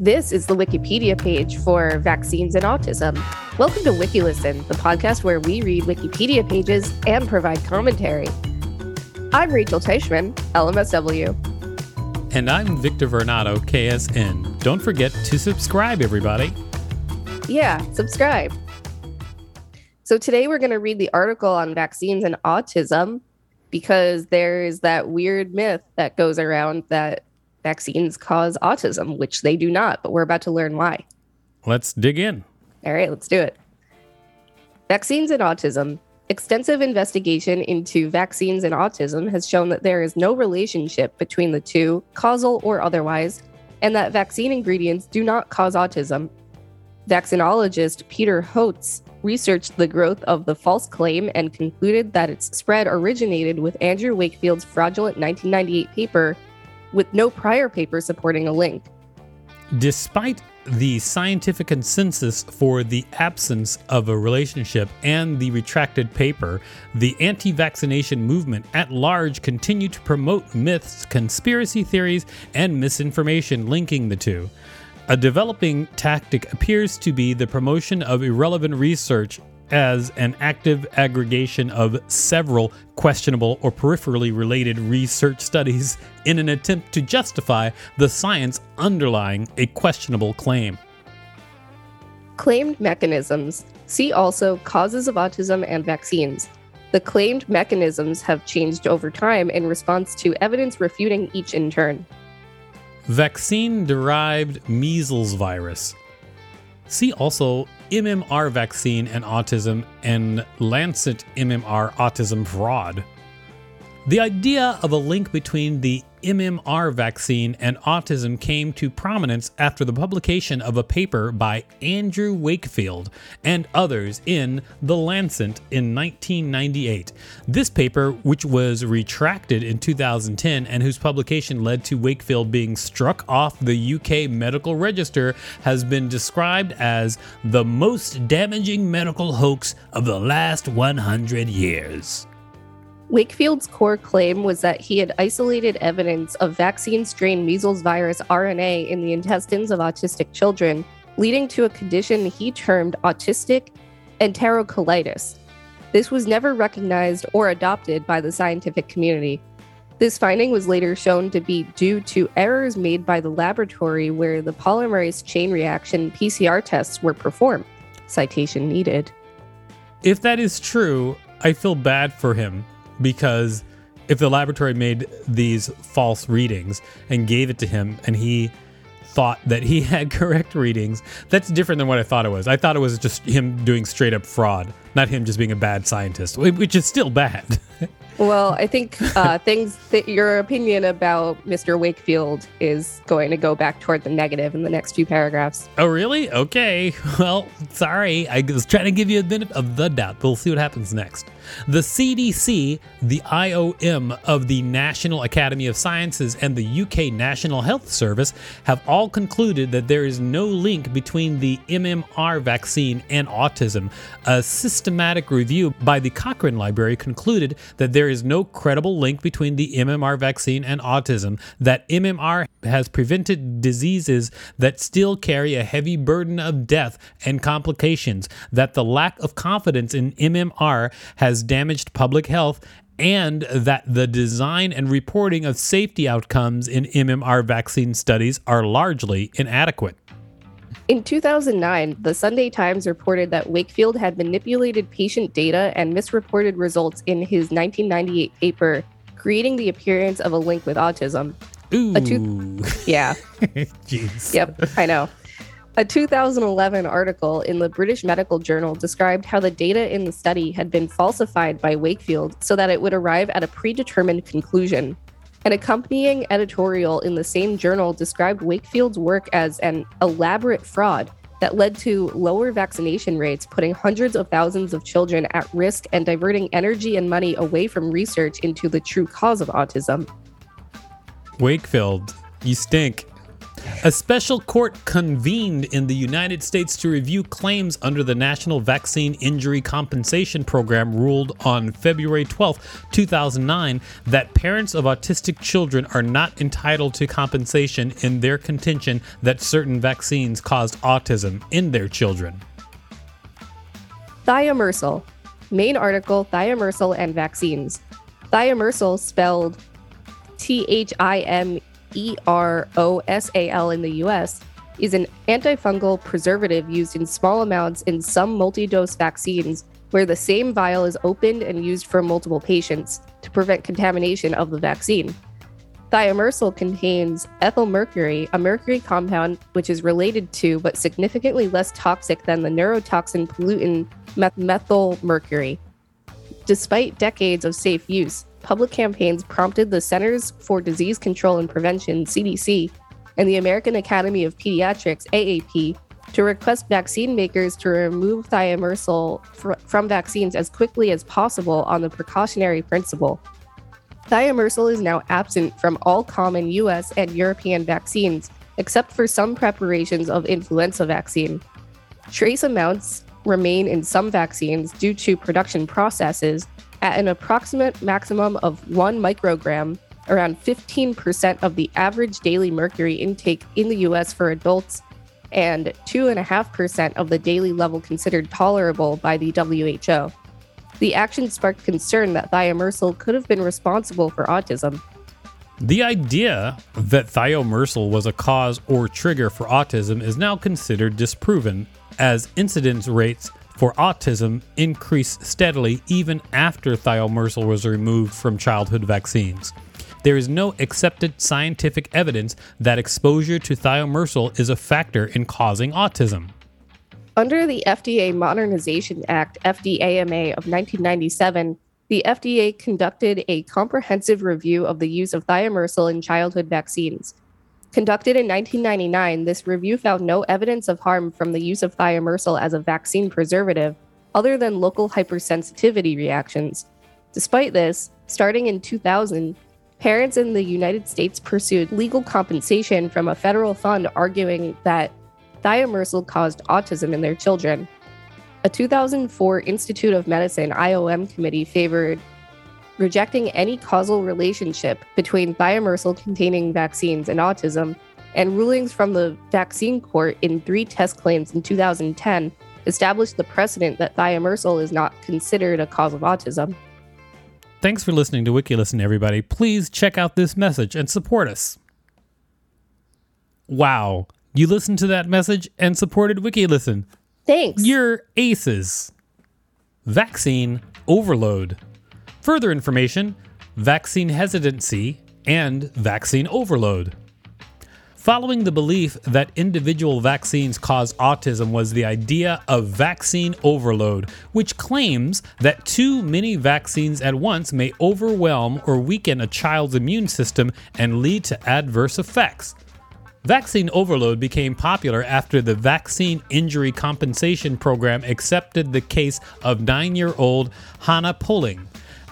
This is the Wikipedia page for vaccines and autism. Welcome to WikiListen, the podcast where we read Wikipedia pages and provide commentary. I'm Rachel Teichman, LMSW. And I'm Victor Varnado, KSN. Don't forget to subscribe, everybody. Yeah, subscribe. So today we're going to read the article on vaccines and autism because there's that weird myth that goes around that vaccines cause autism, which they do not, but we're about to learn why. Let's dig in. All right, let's do it. Vaccines and autism. Extensive investigation into vaccines and autism has shown that there is no relationship between the two, causal or otherwise, and that vaccine ingredients do not cause autism. Vaccinologist Peter Hotez researched the growth of the false claim and concluded that its spread originated with Andrew Wakefield's fraudulent 1998 paper with no prior paper supporting a link. Despite the scientific consensus for the absence of a relationship and the retracted paper, the anti vaccination movement at large continued to promote myths, conspiracy theories, and misinformation linking the two. A developing tactic appears to be the promotion of irrelevant research as an active aggregation of several questionable or peripherally related research studies in an attempt to justify the science underlying a questionable claim. Claimed mechanisms. See also causes of autism and vaccines. The claimed mechanisms have changed over time in response to evidence refuting each in turn. Vaccine derived measles virus. See also MMR vaccine and autism and Lancet MMR autism fraud. The idea of a link between the MMR vaccine and autism came to prominence after the publication of a paper by Andrew Wakefield and others in The Lancet in 1998. This paper, which was retracted in 2010 and whose publication led to Wakefield being struck off the UK medical register, has been described as the most damaging medical hoax of the last 100 years. Wakefield's core claim was that he had isolated evidence of vaccine strain measles virus RNA in the intestines of autistic children, leading to a condition he termed autistic enterocolitis. This was never recognized or adopted by the scientific community. This finding was later shown to be due to errors made by the laboratory where the polymerase chain reaction PCR tests were performed. Citation needed. If that is true, I feel bad for him because if the laboratory made these false readings and gave it to him and he thought that he had correct readings, that's different than what I thought it was. I thought it was just him doing straight up fraud, not him just being a bad scientist, which is still bad. Well, I think uh, things that your opinion about Mr. Wakefield is going to go back toward the negative in the next few paragraphs. Oh, really? Okay. Well, sorry. I was trying to give you a benefit of the doubt. We'll see what happens next. The CDC, the IOM of the National Academy of Sciences, and the UK National Health Service have all concluded that there is no link between the MMR vaccine and autism. A systematic review by the Cochrane Library concluded that there is no credible link between the MMR vaccine and autism, that MMR has prevented diseases that still carry a heavy burden of death and complications, that the lack of confidence in MMR has damaged public health, and that the design and reporting of safety outcomes in MMR vaccine studies are largely inadequate. In 2009, the Sunday Times reported that Wakefield had manipulated patient data and misreported results in his 1998 paper, creating the appearance of a link with autism. Ooh. two- Yeah. Jeez. Yep, I know. A 2011 article in the British Medical Journal described how the data in the study had been falsified by Wakefield so that it would arrive at a predetermined conclusion. An accompanying editorial in the same journal described Wakefield's work as an elaborate fraud that led to lower vaccination rates, putting hundreds of thousands of children at risk and diverting energy and money away from research into the true cause of autism. Wakefield, you stink. A special court convened in the United States to review claims under the National Vaccine Injury Compensation Program ruled on February 12, 2009, that parents of autistic children are not entitled to compensation in their contention that certain vaccines caused autism in their children. Thiomersal. Main article Thiomersal and vaccines. Thiomersal, spelled T H I M E R O S A L in the US, is an antifungal preservative used in small amounts in some multi dose vaccines where the same vial is opened and used for multiple patients to prevent contamination of the vaccine. Thiomersal contains ethyl mercury, a mercury compound which is related to but significantly less toxic than the neurotoxin pollutant methyl mercury. Despite decades of safe use, public campaigns prompted the Centers for Disease Control and Prevention, CDC, and the American Academy of Pediatrics, AAP, to request vaccine makers to remove thiomersal fr- from vaccines as quickly as possible on the precautionary principle. Thiomersal is now absent from all common US and European vaccines, except for some preparations of influenza vaccine. Trace amounts remain in some vaccines due to production processes at an approximate maximum of 1 microgram, around 15% of the average daily mercury intake in the US for adults, and 2.5% of the daily level considered tolerable by the WHO. The action sparked concern that thiomersal could have been responsible for autism. The idea that thiomersal was a cause or trigger for autism is now considered disproven, as incidence rates for autism increase steadily even after thiomersal was removed from childhood vaccines. There is no accepted scientific evidence that exposure to thiomersal is a factor in causing autism. Under the FDA Modernization Act, FDAMA of 1997, the FDA conducted a comprehensive review of the use of thiomersal in childhood vaccines. Conducted in 1999, this review found no evidence of harm from the use of thiomersal as a vaccine preservative, other than local hypersensitivity reactions. Despite this, starting in 2000, parents in the United States pursued legal compensation from a federal fund arguing that thiomersal caused autism in their children. A 2004 Institute of Medicine IOM committee favored rejecting any causal relationship between thiomersal containing vaccines and autism, and rulings from the vaccine court in three test claims in 2010 established the precedent that thiomersal is not considered a cause of autism. Thanks for listening to WikiListen, everybody. Please check out this message and support us. Wow, you listened to that message and supported WikiListen. Thanks. You're aces. Vaccine overload. Further information vaccine hesitancy and vaccine overload. Following the belief that individual vaccines cause autism was the idea of vaccine overload, which claims that too many vaccines at once may overwhelm or weaken a child's immune system and lead to adverse effects. Vaccine overload became popular after the Vaccine Injury Compensation Program accepted the case of nine year old Hannah Poling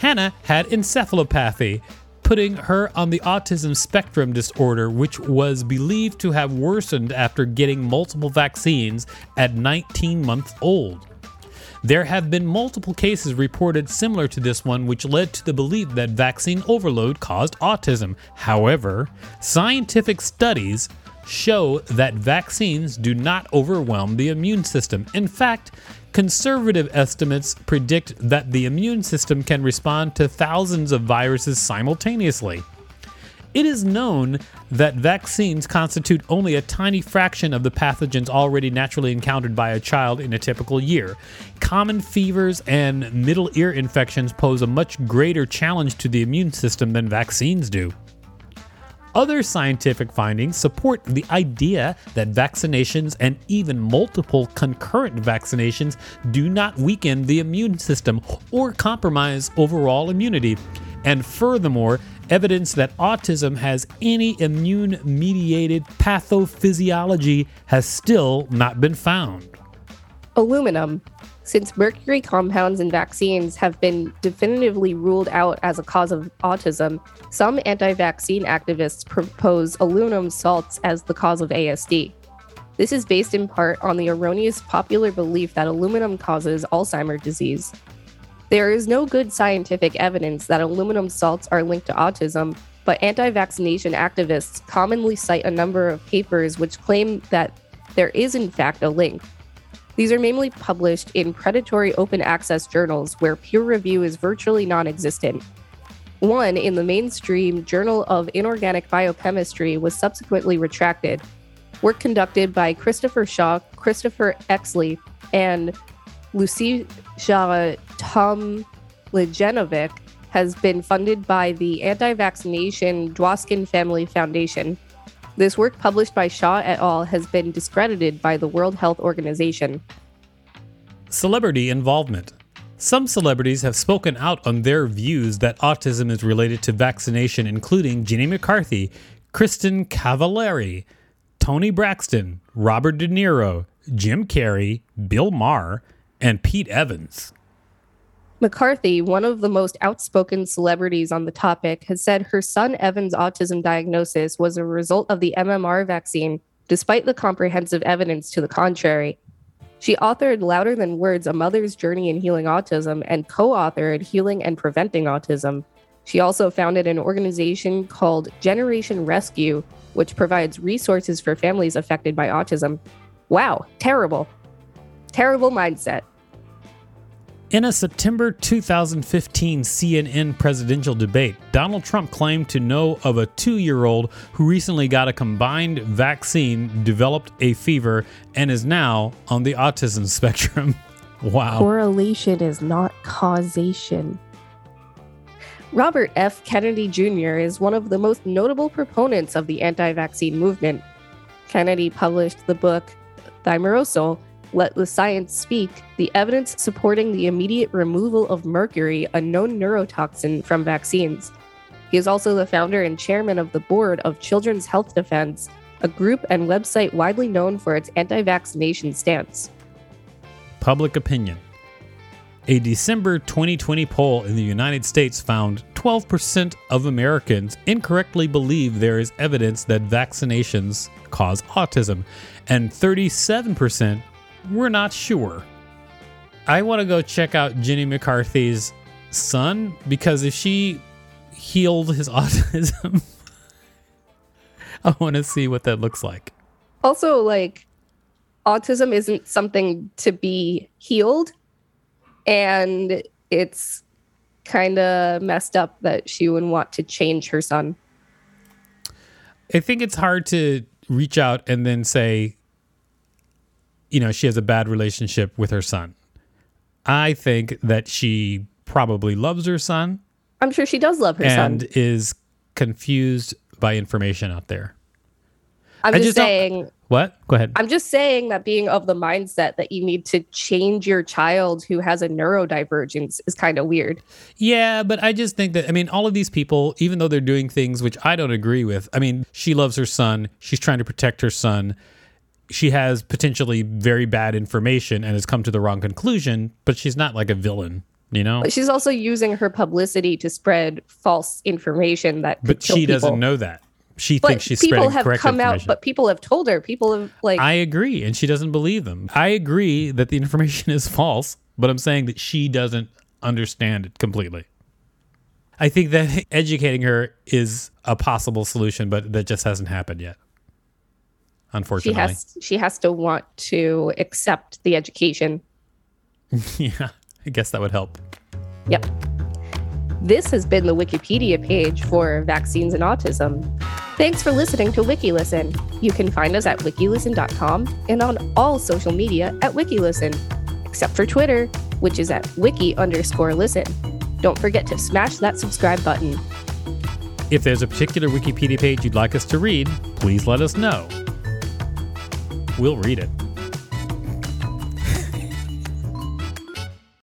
Hannah had encephalopathy, putting her on the autism spectrum disorder, which was believed to have worsened after getting multiple vaccines at 19 months old. There have been multiple cases reported similar to this one, which led to the belief that vaccine overload caused autism. However, scientific studies show that vaccines do not overwhelm the immune system. In fact, Conservative estimates predict that the immune system can respond to thousands of viruses simultaneously. It is known that vaccines constitute only a tiny fraction of the pathogens already naturally encountered by a child in a typical year. Common fevers and middle ear infections pose a much greater challenge to the immune system than vaccines do. Other scientific findings support the idea that vaccinations and even multiple concurrent vaccinations do not weaken the immune system or compromise overall immunity. And furthermore, evidence that autism has any immune mediated pathophysiology has still not been found. Aluminum. Since mercury compounds in vaccines have been definitively ruled out as a cause of autism, some anti vaccine activists propose aluminum salts as the cause of ASD. This is based in part on the erroneous popular belief that aluminum causes Alzheimer's disease. There is no good scientific evidence that aluminum salts are linked to autism, but anti vaccination activists commonly cite a number of papers which claim that there is, in fact, a link. These are mainly published in predatory open access journals where peer review is virtually non existent. One in the mainstream Journal of Inorganic Biochemistry was subsequently retracted. Work conducted by Christopher Shaw, Christopher Exley, and Lucia Tomljenovic has been funded by the anti vaccination Dwoskin Family Foundation. This work published by Shaw et al. has been discredited by the World Health Organization. Celebrity involvement. Some celebrities have spoken out on their views that autism is related to vaccination, including Jenny McCarthy, Kristin Cavallari, Toni Braxton, Robert De Niro, Jim Carrey, Bill Maher, and Pete Evans. McCarthy, one of the most outspoken celebrities on the topic, has said her son Evan's autism diagnosis was a result of the MMR vaccine, despite the comprehensive evidence to the contrary. She authored Louder Than Words A Mother's Journey in Healing Autism and co authored Healing and Preventing Autism. She also founded an organization called Generation Rescue, which provides resources for families affected by autism. Wow, terrible. Terrible mindset. In a September 2015 CNN presidential debate, Donald Trump claimed to know of a two year old who recently got a combined vaccine, developed a fever, and is now on the autism spectrum. wow. Correlation is not causation. Robert F. Kennedy Jr. is one of the most notable proponents of the anti vaccine movement. Kennedy published the book Thimerosal let the Science Speak, the evidence supporting the immediate removal of mercury, a known neurotoxin, from vaccines. He is also the founder and chairman of the board of Children's Health Defense, a group and website widely known for its anti vaccination stance. Public opinion. A December 2020 poll in the United States found 12% of Americans incorrectly believe there is evidence that vaccinations cause autism, and 37% we're not sure. I want to go check out Jenny McCarthy's son because if she healed his autism, I want to see what that looks like. Also, like, autism isn't something to be healed. And it's kind of messed up that she would want to change her son. I think it's hard to reach out and then say, you know, she has a bad relationship with her son. I think that she probably loves her son. I'm sure she does love her and son. And is confused by information out there. I'm just, just don't- saying. What? Go ahead. I'm just saying that being of the mindset that you need to change your child who has a neurodivergence is kind of weird. Yeah, but I just think that I mean all of these people, even though they're doing things which I don't agree with. I mean, she loves her son. She's trying to protect her son. She has potentially very bad information and has come to the wrong conclusion, but she's not like a villain, you know. But she's also using her publicity to spread false information that But she doesn't know that. She But thinks she's people have come out, but people have told her. People have like I agree, and she doesn't believe them. I agree that the information is false, but I'm saying that she doesn't understand it completely. I think that educating her is a possible solution, but that just hasn't happened yet. She Unfortunately. has she has to want to accept the education. yeah, I guess that would help. Yep. This has been the Wikipedia page for vaccines and autism. Thanks for listening to WikiListen. You can find us at wikilisten.com and on all social media at WikiListen, except for Twitter, which is at wiki underscore listen. Don't forget to smash that subscribe button. If there's a particular Wikipedia page you'd like us to read, please let us know. We'll read it.